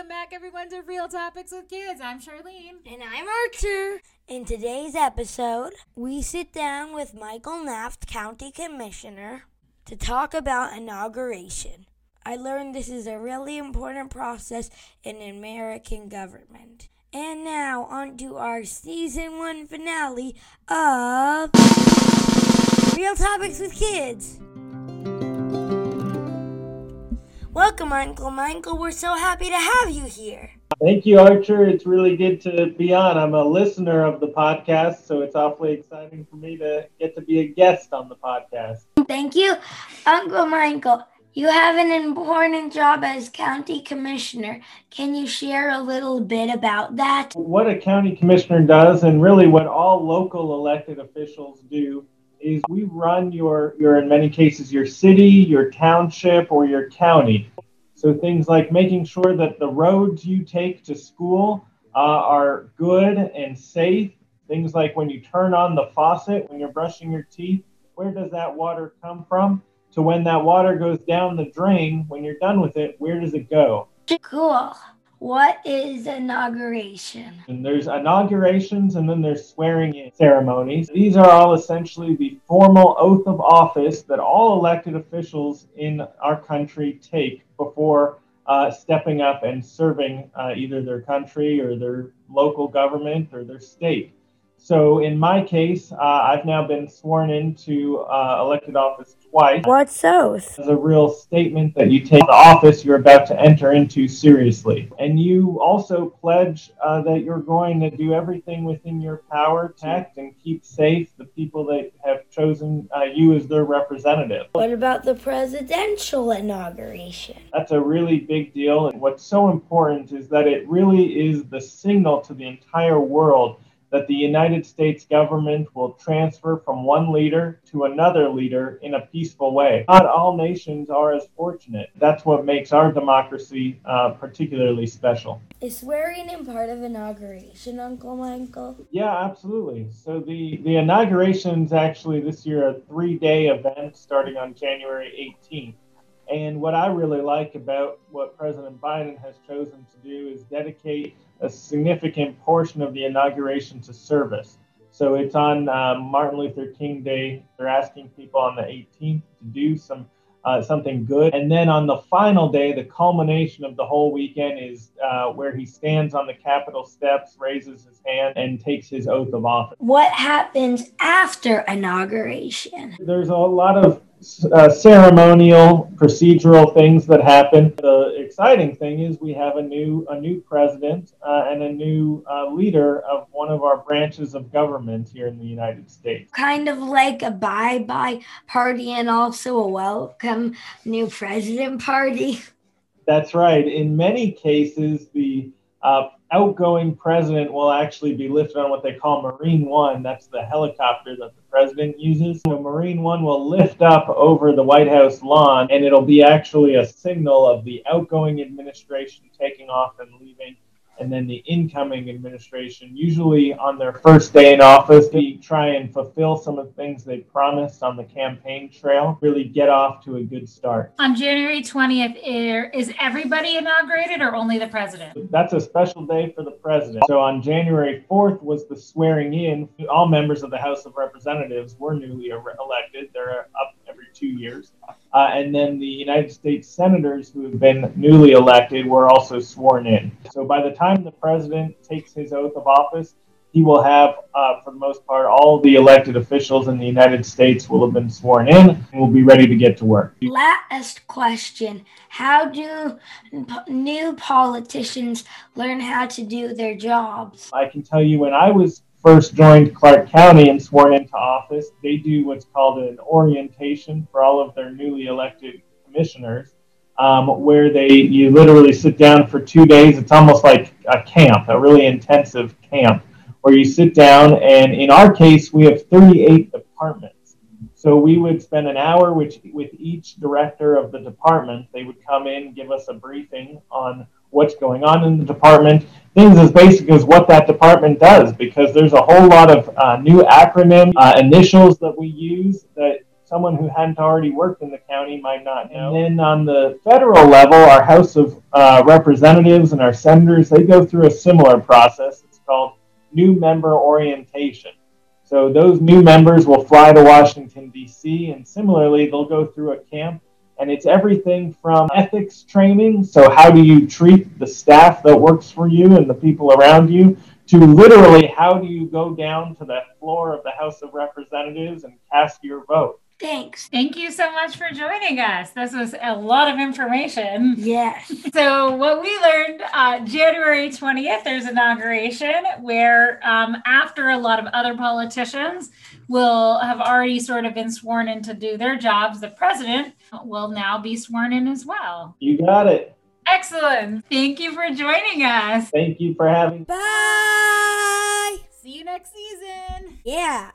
Welcome back, everyone, to Real Topics with Kids. I'm Charlene. And I'm Archer. In today's episode, we sit down with Michael Naft, County Commissioner, to talk about inauguration. I learned this is a really important process in American government. And now, on to our season one finale of Real Topics with Kids. Welcome, Uncle Michael. We're so happy to have you here. Thank you, Archer. It's really good to be on. I'm a listener of the podcast, so it's awfully exciting for me to get to be a guest on the podcast. Thank you, Uncle Michael. You have an important job as county commissioner. Can you share a little bit about that? What a county commissioner does, and really what all local elected officials do, is we run your, your in many cases, your city, your township, or your county. So things like making sure that the roads you take to school uh, are good and safe. Things like when you turn on the faucet when you're brushing your teeth, where does that water come from? To when that water goes down the drain, when you're done with it, where does it go? Cool. What is inauguration? And there's inaugurations and then there's swearing in ceremonies. These are all essentially the formal oath of office that all elected officials in our country take before uh, stepping up and serving uh, either their country or their local government or their state. So in my case, uh, I've now been sworn into uh, elected office twice. What's oath? It's a real statement that you take the office you're about to enter into seriously. And you also pledge uh, that you're going to do everything within your power to protect and keep safe the people that have chosen uh, you as their representative. What about the presidential inauguration? That's a really big deal. And what's so important is that it really is the signal to the entire world that the United States government will transfer from one leader to another leader in a peaceful way. Not all nations are as fortunate. That's what makes our democracy uh, particularly special. Is swearing in part of inauguration, Uncle Michael? Yeah, absolutely. So the, the inauguration is actually this year a three day event starting on January 18th. And what I really like about what President Biden has chosen to do is dedicate a significant portion of the inauguration to service. So it's on uh, Martin Luther King Day. They're asking people on the 18th to do some uh, something good, and then on the final day, the culmination of the whole weekend is uh, where he stands on the Capitol steps, raises his hand, and takes his oath of office. What happens after inauguration? There's a lot of uh, ceremonial, procedural things that happen. The exciting thing is we have a new a new president uh, and a new uh, leader of one of our branches of government here in the United States. Kind of like a bye bye party and also a welcome new president party. That's right. In many cases, the uh, outgoing president will actually be lifted on what they call Marine One. That's the helicopter that the president uses. So Marine One will lift up over the White House lawn, and it'll be actually a signal of the outgoing administration taking off and leaving and then the incoming administration, usually on their first day in office, they try and fulfill some of the things they promised on the campaign trail, really get off to a good start. On January 20th, is everybody inaugurated or only the president? That's a special day for the president. So on January 4th was the swearing in. All members of the House of Representatives were newly er, elected. They're up two years. Uh, and then the United States senators who have been newly elected were also sworn in. So by the time the president takes his oath of office, he will have, uh, for the most part, all the elected officials in the United States will have been sworn in and will be ready to get to work. Last question How do new politicians learn how to do their jobs? I can tell you when I was first joined Clark County and sworn into office, they do what's called an orientation for all of their newly elected commissioners, um, where they you literally sit down for two days. It's almost like a camp, a really intensive camp, where you sit down. And in our case, we have 38 departments. So we would spend an hour with, with each director of the department. They would come in, give us a briefing on what's going on in the department, things as basic as what that department does, because there's a whole lot of uh, new acronym uh, initials that we use that someone who hadn't already worked in the county might not know. And then on the federal level, our House of uh, Representatives and our senators, they go through a similar process. It's called new member orientation. So those new members will fly to Washington, D.C., and similarly, they'll go through a camp. And it's everything from ethics training, so how do you treat the staff that works for you and the people around you, to literally how do you go down to the floor of the House of Representatives and cast your vote. Thanks. Thank you so much for joining us. This was a lot of information. Yes. So, what we learned uh, January 20th, there's inauguration where, um, after a lot of other politicians will have already sort of been sworn in to do their jobs, the president will now be sworn in as well. You got it. Excellent. Thank you for joining us. Thank you for having Bye. See you next season. Yeah.